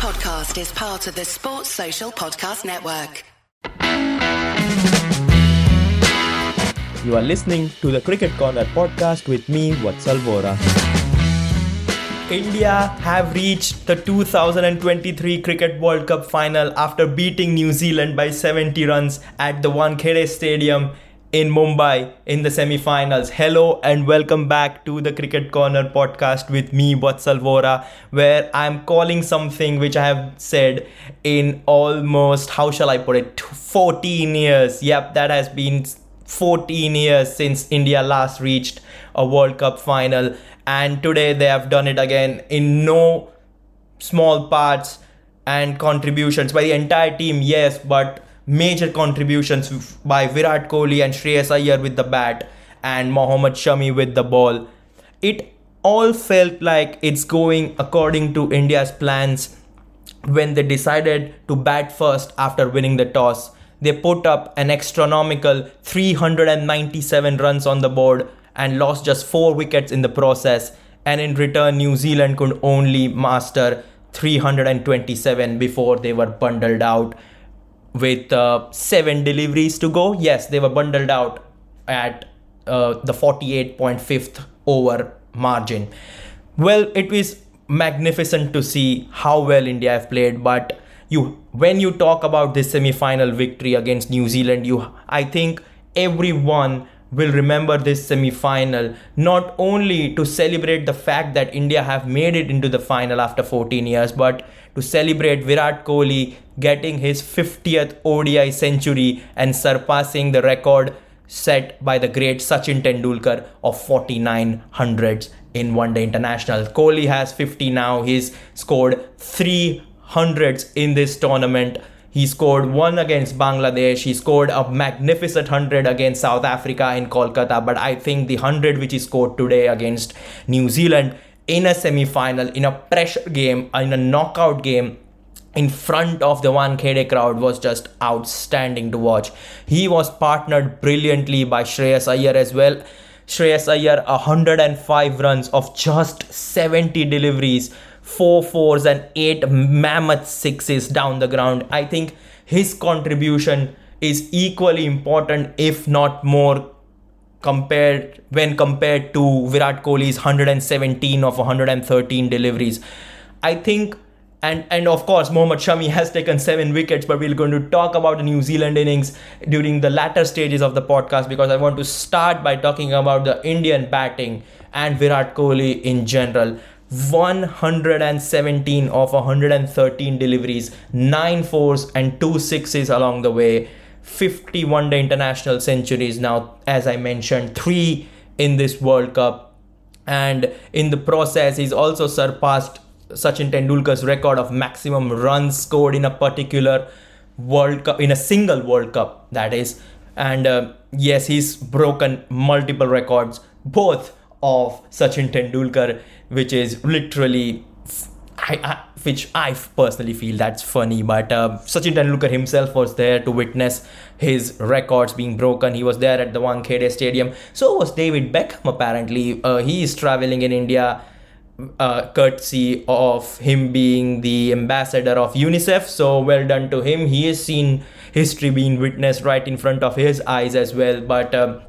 podcast is part of the Sports Social Podcast Network. You are listening to the Cricket Corner podcast with me, Vatsal Vora. India have reached the 2023 Cricket World Cup final after beating New Zealand by 70 runs at the Wankhede Stadium in Mumbai in the semi-finals. Hello and welcome back to the Cricket Corner podcast with me, Vatsal Vora, where I'm calling something which I have said in almost, how shall I put it, 14 years. Yep, that has been 14 years since India last reached a World Cup final, and today they have done it again in no small parts and contributions by the entire team, yes, but major contributions by Virat Kohli and Shreyas Iyer with the bat and Mohammad Shami with the ball. It all felt like it's going according to India's plans when they decided to bat first after winning the toss. They put up an astronomical 397 runs on the board and lost just 4 wickets in the process. And in return, New Zealand could only master 327 before they were bundled out with uh, seven deliveries to go. Yes, they were bundled out at uh, the 48.5th over margin. Well, it was magnificent to see how well India have played, but you when you talk about this semi-final victory against New Zealand, you I think everyone will remember this semi-final not only to celebrate the fact that India have made it into the final after 14 years, but to celebrate Virat Kohli getting his 50th ODI century and surpassing the record set by the great Sachin Tendulkar of 49 hundreds in one day international. Kohli has 50 now. He's scored three hundreds in this tournament. He scored one against Bangladesh. He scored a magnificent 100 against South Africa in Kolkata. But I think the 100 which he scored today against New Zealand in a semi final, in a pressure game, in a knockout game, in front of the Wankhede crowd was just outstanding to watch. He was partnered brilliantly by Shreyas Iyer as well. Shreyas Iyer 105 runs of just 70 deliveries, 4 fours and 8 mammoth sixes down the ground. I think his contribution is equally important if not more compared when compared to Virat Kohli's 117 of 113 deliveries. I think and and of course Mohammad Shami has taken seven wickets but we're going to talk about the New Zealand innings during the latter stages of the podcast because I want to start by talking about the Indian batting and Virat Kohli in general 117 of 113 deliveries 9 fours and 2 sixes along the way 51 day international centuries now as I mentioned 3 in this World Cup and in the process he's also surpassed Sachin Tendulkar's record of maximum runs scored in a particular World Cup, in a single World Cup, that is. And uh, yes, he's broken multiple records, both of Sachin Tendulkar, which is literally, I, I, which I personally feel that's funny. But uh, Sachin Tendulkar himself was there to witness his records being broken. He was there at the Wankhede Stadium. So was David Beckham, apparently. Uh, he is traveling in India uh, courtesy of him being the ambassador of UNICEF. So well done to him. He has seen history being witnessed right in front of his eyes as well. But uh,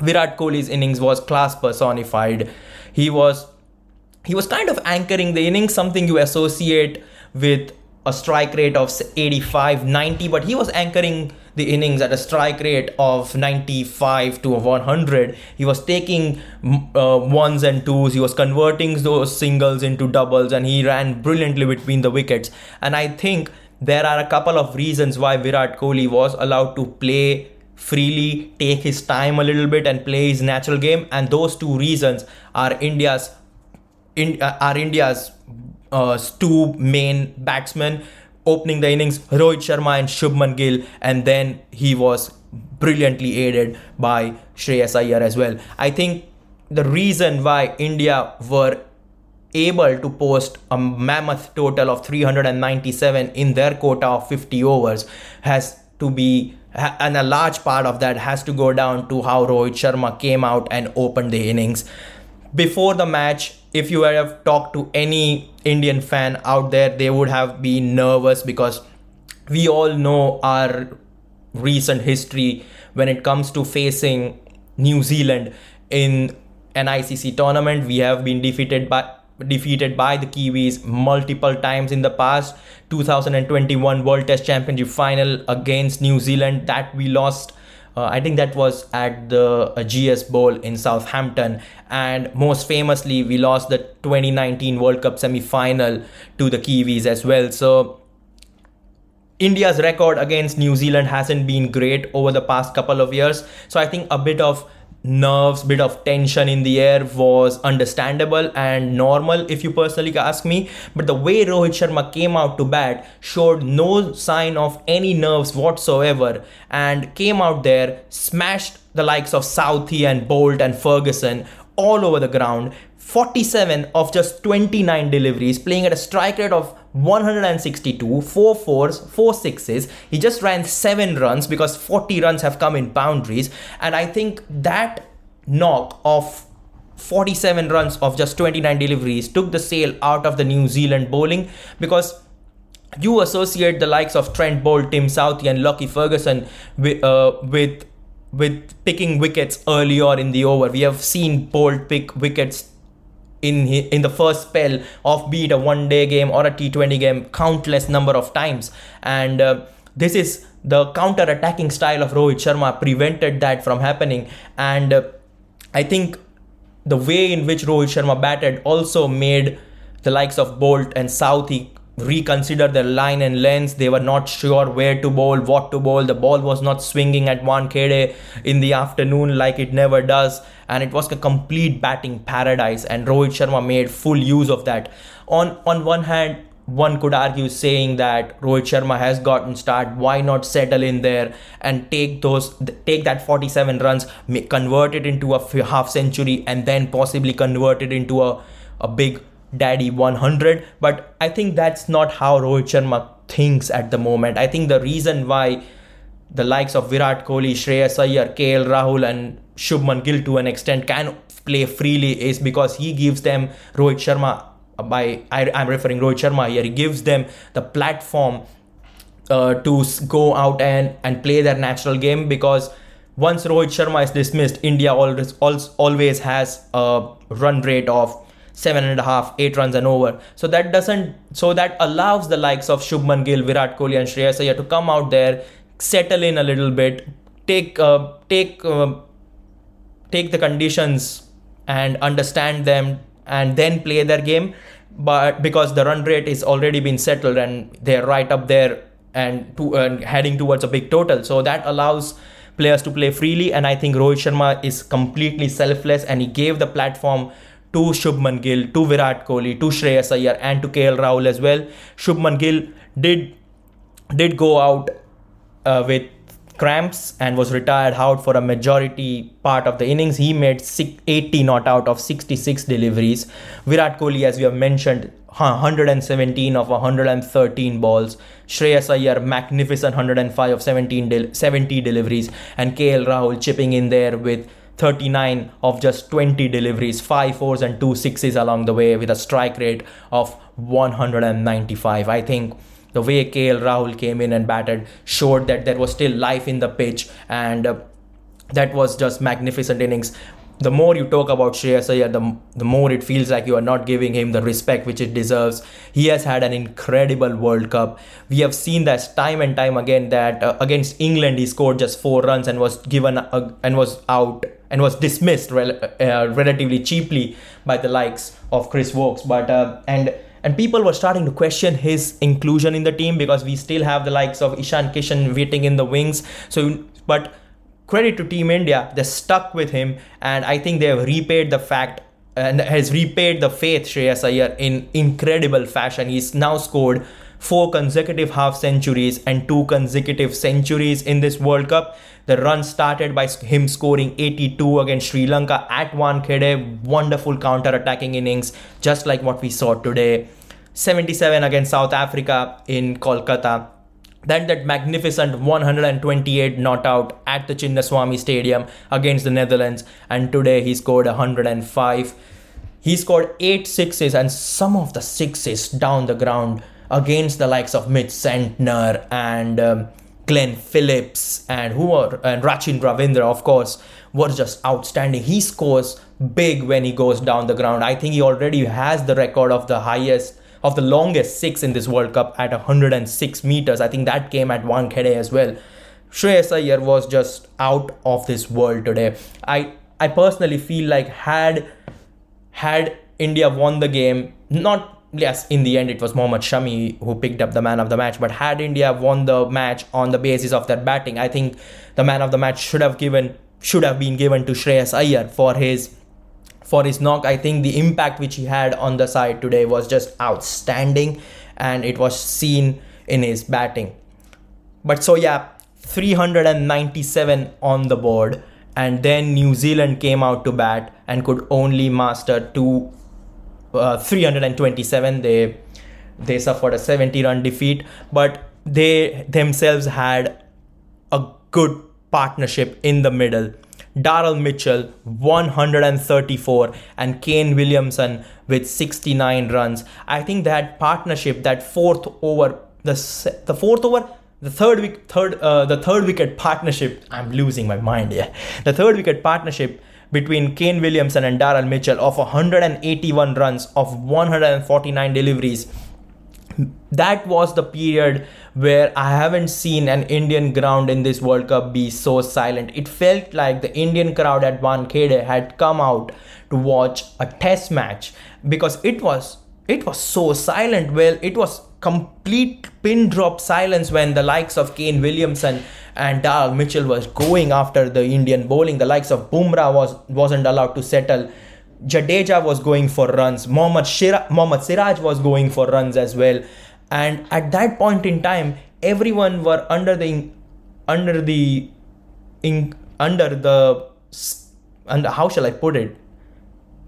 Virat Kohli's innings was class personified. He was he was kind of anchoring the innings, something you associate with a strike rate of 85 90 but he was anchoring the innings at a strike rate of 95 to 100 he was taking uh, ones and twos. He was converting those singles into doubles and he ran brilliantly between the wickets. And i think there are a couple of reasons why virat kohli was allowed to play freely take his time a little bit and play his natural game. And those two reasons are india's in, uh, are india's uh, two main batsmen opening the innings, Rohit Sharma and Shubman Gill, and then he was brilliantly aided by Shreyas Iyer as well. I think the reason why India were able to post a mammoth total of 397 in their quota of 50 overs has to be and a large part of that has to go down to how Rohit Sharma came out and opened the innings. Before the match, if you have talked to any Indian fan out there, they would have been nervous because we all know our recent history when it comes to facing New Zealand in an ICC tournament. We have been defeated by defeated by the Kiwis multiple times in the past. 2021 World Test Championship final against New Zealand that we lost. Uh, I think that was at the uh, Ageas Bowl in Southampton, and most famously, we lost the 2019 World Cup semi final to the Kiwis as well. So, India's record against New Zealand hasn't been great over the past couple of years. So, I think a bit of nerves bit of tension in the air was understandable and normal if you personally ask me. But the way rohit sharma came out to bat showed no sign of any nerves whatsoever and came out there smashed the likes of southee and Boult and ferguson all over the ground. 47 of just 29 deliveries, playing at a strike rate of 162, 4 fours, 4 sixes. He just ran 7 runs because 40 runs have come in boundaries. And I think that knock of 47 runs of just 29 deliveries took the sail out of the New Zealand bowling because you associate the likes of Trent Boult, Tim Southee, and Lockie Ferguson with, uh, with with picking wickets earlier in the over. We have seen Boult pick wickets in in the first spell of be it a one day game or a T20 game countless number of times. And uh, this is the counter attacking style of Rohit Sharma prevented that from happening. And uh, I think the way in which Rohit Sharma batted also made the likes of Boult and Southee reconsider their line and length. They were not sure where to bowl, what to bowl. The ball was not swinging at Wankhede in the afternoon like it never does, and it was a complete batting paradise. And Rohit Sharma made full use of that. On on one hand, one could argue saying that Rohit Sharma has gotten start. Why not settle in there and take those, take that 47 runs, convert it into a half century, and then possibly convert it into a a big daddy 100 but i think that's not how rohit sharma thinks at the moment. I think the reason why the likes of virat kohli shreyas iyer kl rahul and shubman gill to an extent can play freely is because he gives them rohit sharma uh, by I, i'm referring rohit sharma here he gives them the platform uh, to go out and and play their natural game because once rohit sharma is dismissed india always always has a run rate of seven and a half, eight runs and over. So that doesn't, so that allows the likes of Shubman Gill, Virat Kohli, and Shreyas Iyer to come out there, settle in a little bit, take uh, take uh, take the conditions and understand them, and then play their game. But because the run rate is already been settled and they're right up there and to uh, heading towards a big total, so that allows players to play freely. And I think Rohit Sharma is completely selfless, and he gave the platform to Shubman Gill, to Virat Kohli, to Shreyas Iyer, and to KL Rahul as well. Shubman Gill did did go out uh, with cramps and was retired out for a majority part of the innings. He made 80 not out of 66 deliveries. Virat Kohli, as we have mentioned, 117 of 113 balls. Shreyas Iyer, magnificent 105 of 17 70 deliveries. And KL Rahul chipping in there with 39 of just 20 deliveries, 5 fours and 2 sixes along the way with a strike rate of 195. I think the way KL Rahul came in and batted showed that there was still life in the pitch and uh, that was just magnificent innings the more you talk about Shreyas Iyer, the, the more it feels like you are not giving him the respect which it deserves. He has had an incredible World Cup. We have seen that time and time again that uh, against England he scored just four runs and was given uh, and was out and was dismissed rel- uh, relatively cheaply by the likes of Chris Woakes. But uh, and and people were starting to question his inclusion in the team because we still have the likes of Ishan Kishan waiting in the wings. So, but credit to Team India, they stuck with him, and I think they have repaid the fact and has repaid the faith Shreyas Iyer in incredible fashion. He's now scored four consecutive half centuries and two consecutive centuries in this World Cup. The run started by him scoring 82 against Sri Lanka at Wankhede. Wonderful counter attacking innings, just like what we saw today. 77 against South Africa in Kolkata then that magnificent 128 not out at the Chinnaswamy Stadium against the Netherlands, and today he scored 105. He scored eight sixes and some of the sixes down the ground against the likes of Mitch Santner and um, Glenn Phillips and who are and Rachin Ravindra, of course, were just outstanding. He scores big when he goes down the ground. I think he already has the record of the highest of the longest six in this World Cup at 106 meters. I think that came at one Wankhede as well. Shreyas Iyer was just out of this world today. I I personally feel like had had India won the game, not yes, in the end it was Mohammad Shami who picked up the man of the match, but had India won the match on the basis of their batting, I think the man of the match should have given should have been given to Shreyas Iyer for his for his knock. I think the impact which he had on the side today was just outstanding and it was seen in his batting. But so yeah, 397 on the board and then New Zealand came out to bat and could only master two uh, 327 they they suffered a 70 run defeat but they themselves had a good partnership in the middle Daryl Mitchell 134 and Kane Williamson with 69 runs. I think that partnership, that fourth over, the the fourth over, the third week, third uh, the third wicket partnership. I'm losing my mind. Yeah, the third wicket partnership between Kane Williamson and Daryl Mitchell of 181 runs of 149 deliveries that was the period where I haven't seen an Indian ground in this World Cup be so silent. It felt like the Indian crowd at Wankhede had come out to watch a test match because it was it was so silent. Well, it was complete pin drop silence when the likes of Kane Williamson and Daryl Mitchell was going after the Indian bowling. The likes of Bumrah was wasn't allowed to settle. Jadeja was going for runs. Mohammad, Shira- Mohammad Siraj was going for runs as well. And at that point in time, everyone were under the under the under the and how shall I put it?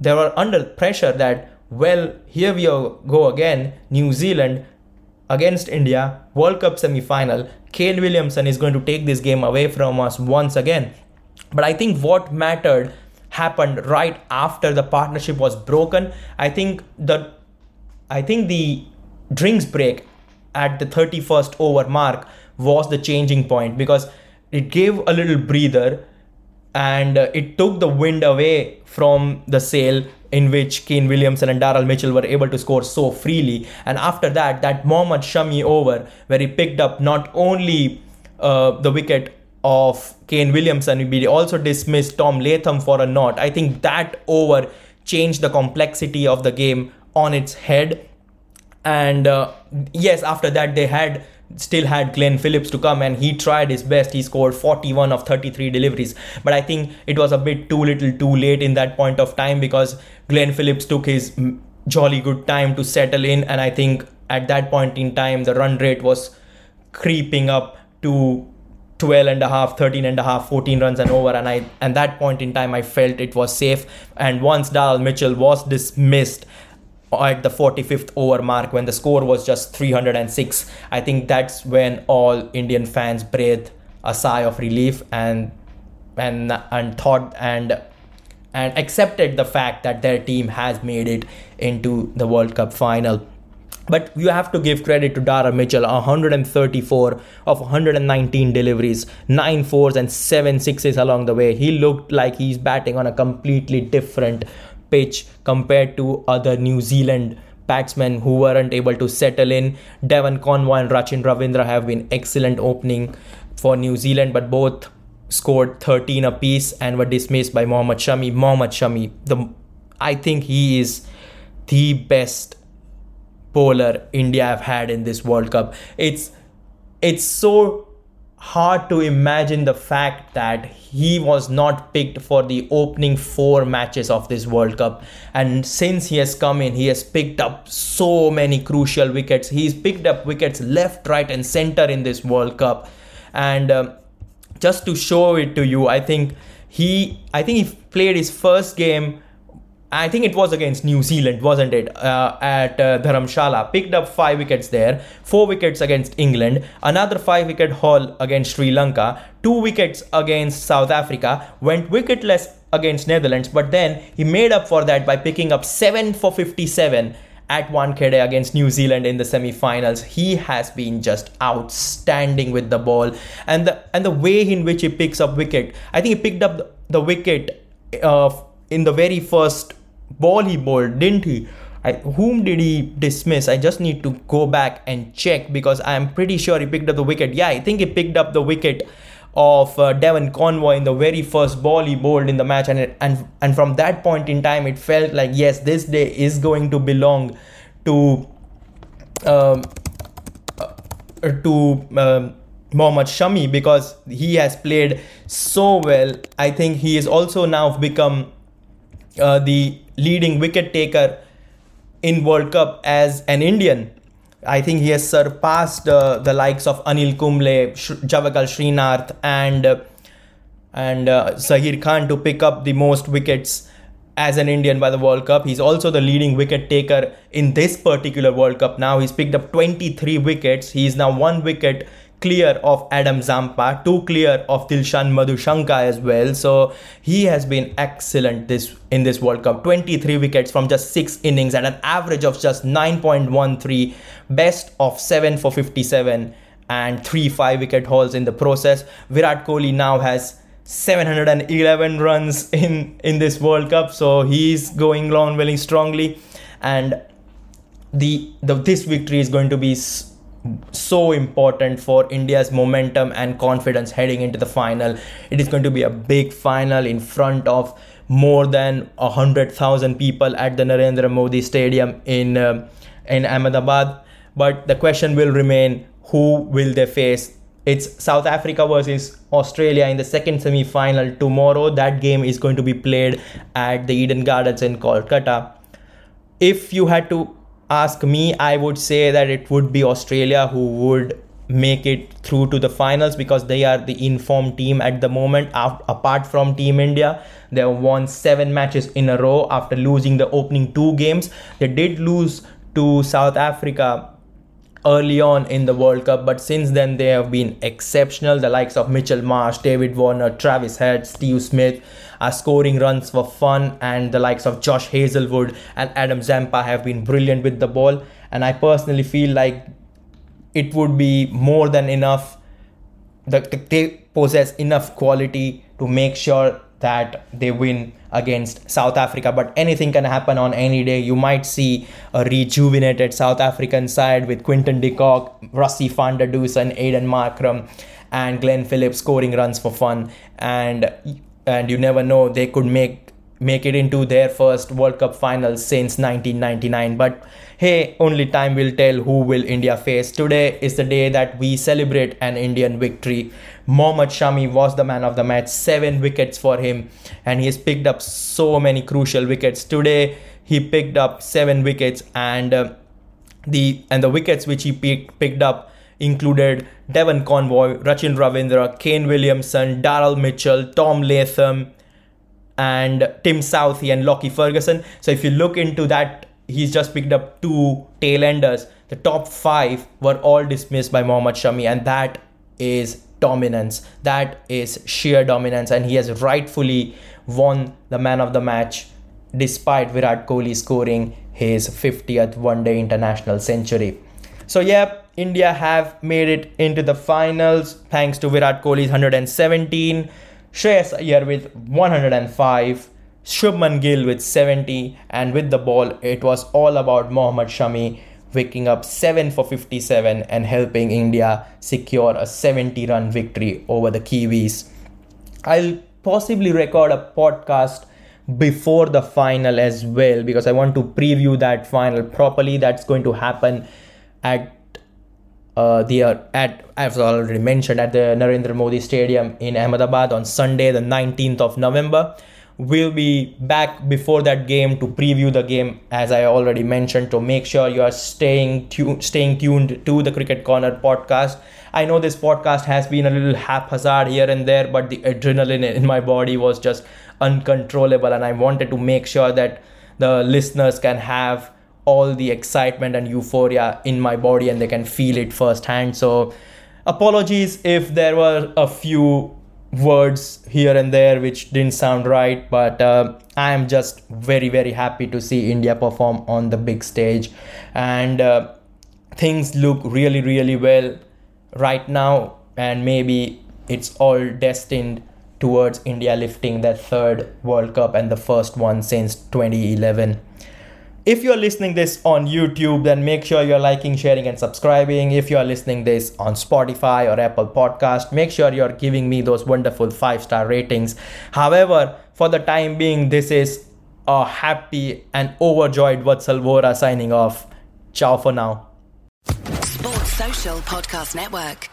They were under pressure that well here we go again. New Zealand against India, World Cup semi final. Kane Williamson is going to take this game away from us once again. But I think what mattered happened right after the partnership was broken. I think the I think the drinks break at the 31st over mark was the changing point because it gave a little breather and it took the wind away from the sail in which Kane Williamson and Daryl Mitchell were able to score so freely. And after that, that Mohammad Shami over, where he picked up not only uh, the wicket of Kane Williamson, we also dismissed Tom Latham for a knot. I think that over changed the complexity of the game on its head. And uh, yes, after that, they had still had Glenn Phillips to come and he tried his best. He scored 41 of 33 deliveries. But I think it was a bit too little too late in that point of time because Glenn Phillips took his jolly good time to settle in. And I think at that point in time, the run rate was creeping up to 12 and a half 13 and a half 14 runs and over and i and that point in time i felt it was safe and once Daryl Mitchell was dismissed at the 45th over mark when the score was just 306 i think that's when all indian fans breathed a sigh of relief and and and thought and and accepted the fact that their team has made it into the world cup final. But you have to give credit to Daryl Mitchell. 134 of 119 deliveries, 9 fours and 7 sixes along the way. He looked like he's batting on a completely different pitch compared to other New Zealand batsmen who weren't able to settle in. Devon Conway and Rachin Ravindra have been excellent opening for New Zealand, but both scored 13 apiece and were dismissed by Mohammad Shami. Mohammad Shami, the I think he is the best bowler India have had in this World Cup. It's it's so hard to imagine the fact that he was not picked for the opening four matches of this World Cup. And since he has come in, he has picked up so many crucial wickets. He's picked up wickets left, right, and center in this World Cup. And uh, just to show it to you, I think he, I think he played his first game I think it was against New Zealand, wasn't it? Uh, at uh, Dharamshala, picked up five wickets there, four wickets against England, another five wicket haul against Sri Lanka, two wickets against South Africa, went wicketless against Netherlands, but then he made up for that by picking up 7 for 57 at Wankhede against New Zealand in the semi-finals. He has been just outstanding with the ball and the and the way in which he picks up wicket. I think he picked up the, the wicket uh, in the very first ball he bowled, didn't he? I, whom did he dismiss? I just need to go back and check because I am pretty sure he picked up the wicket. Yeah, I think he picked up the wicket of uh, Devon Conway in the very first ball he bowled in the match, and it, and and from that point in time, it felt like yes, this day is going to belong to um, uh, to um, Mohammad Shami because he has played so well. I think he is also now become uh, the leading wicket taker in World Cup as an Indian I think he has surpassed uh, the likes of Anil Kumble, Sh- Javagal Srinath, and uh, and uh, Zaheer Khan to pick up the most wickets as an Indian by the World Cup. He's also the leading wicket taker in this particular World Cup. Now he's picked up 23 wickets. He's now one wicket clear of Adam Zampa, too clear of Dilshan Madushanka as well. So he has been excellent this in this World Cup. 23 wickets from just six innings at an average of just 9.13, best of 7 for 57 and three five wicket hauls in the process. Virat Kohli now has 711 runs in in this World Cup, so he's going long very strongly, and the, the this victory is going to be so important for India's momentum and confidence heading into the final. It is going to be a big final in front of more than a hundred thousand people at the Narendra Modi Stadium in uh, in Ahmedabad. But the question will remain: Who will they face? It's South Africa versus Australia in the second semi-final tomorrow. That game is going to be played at the Eden Gardens in Kolkata. If you had to ask me, I would say that it would be Australia who would make it through to the finals because they are the informed team at the moment. Apart from Team India, they won seven matches in a row after losing the opening two games. They did lose to South Africa early on in the World Cup, but since then they have been exceptional. The likes of Mitchell Marsh, David Warner, Travis Head, Steve Smith are scoring runs for fun, and the likes of Josh Hazlewood and Adam Zampa have been brilliant with the ball. And I personally feel like it would be more than enough that they possess enough quality to make sure that they win against South Africa. But anything can happen on any day. You might see a rejuvenated South African side with Quinton de Kock, Rassie van der Dussen, Aiden Markram, and Glenn Phillips scoring runs for fun. And and you never know they could make make it into their first World Cup final since 1999. But hey, only time will tell who will India face. Today is the day that we celebrate an Indian victory. Mohammad Shami was the man of the match, seven wickets for him, and he has picked up so many crucial wickets. Today he picked up seven wickets, and uh, the and the wickets which he picked, picked up included Devon Conway, Rachin Ravindra, Kane Williamson, Daryl Mitchell, Tom Latham, and Tim Southee and Lockie Ferguson. So if you look into that, he's just picked up two tailenders. The top five were all dismissed by Mohammad Shami, and that is dominance. That is sheer dominance, and he has rightfully won the man of the match despite Virat Kohli scoring his 50th one day international century. So, yeah, India have made it into the finals thanks to Virat Kohli's 117, Shreyas Iyer with 105, Shubman Gill with 70, and with the ball, it was all about Mohammad Shami waking up 7 for 57 and helping India secure a 70 run victory over the Kiwis. I'll possibly record a podcast before the final as well because I want to preview that final properly. That's going to happen at uh, the uh, at as I've already mentioned at the Narendra Modi Stadium in Ahmedabad on Sunday, the 19th of November. We'll be back before that game to preview the game, as I already mentioned. To make sure you are staying tuned, staying tuned to the Cricket Corner podcast. I know this podcast has been a little haphazard here and there, but the adrenaline in my body was just uncontrollable, and I wanted to make sure that the listeners can have all the excitement and euphoria in my body and they can feel it firsthand. So, apologies if there were a few words here and there which didn't sound right, but uh, I am just very, very happy to see India perform on the big stage. And uh, things look really, really well right now, and maybe it's all destined towards India lifting their third World Cup and the first one since 2011 if you're listening this on youtube then make sure you're liking sharing and subscribing. If you're listening this on spotify or apple podcast make sure you're giving me those wonderful five star ratings. However for the time being this is a happy and overjoyed vatsal vora signing off. Ciao for now. Sports social podcast network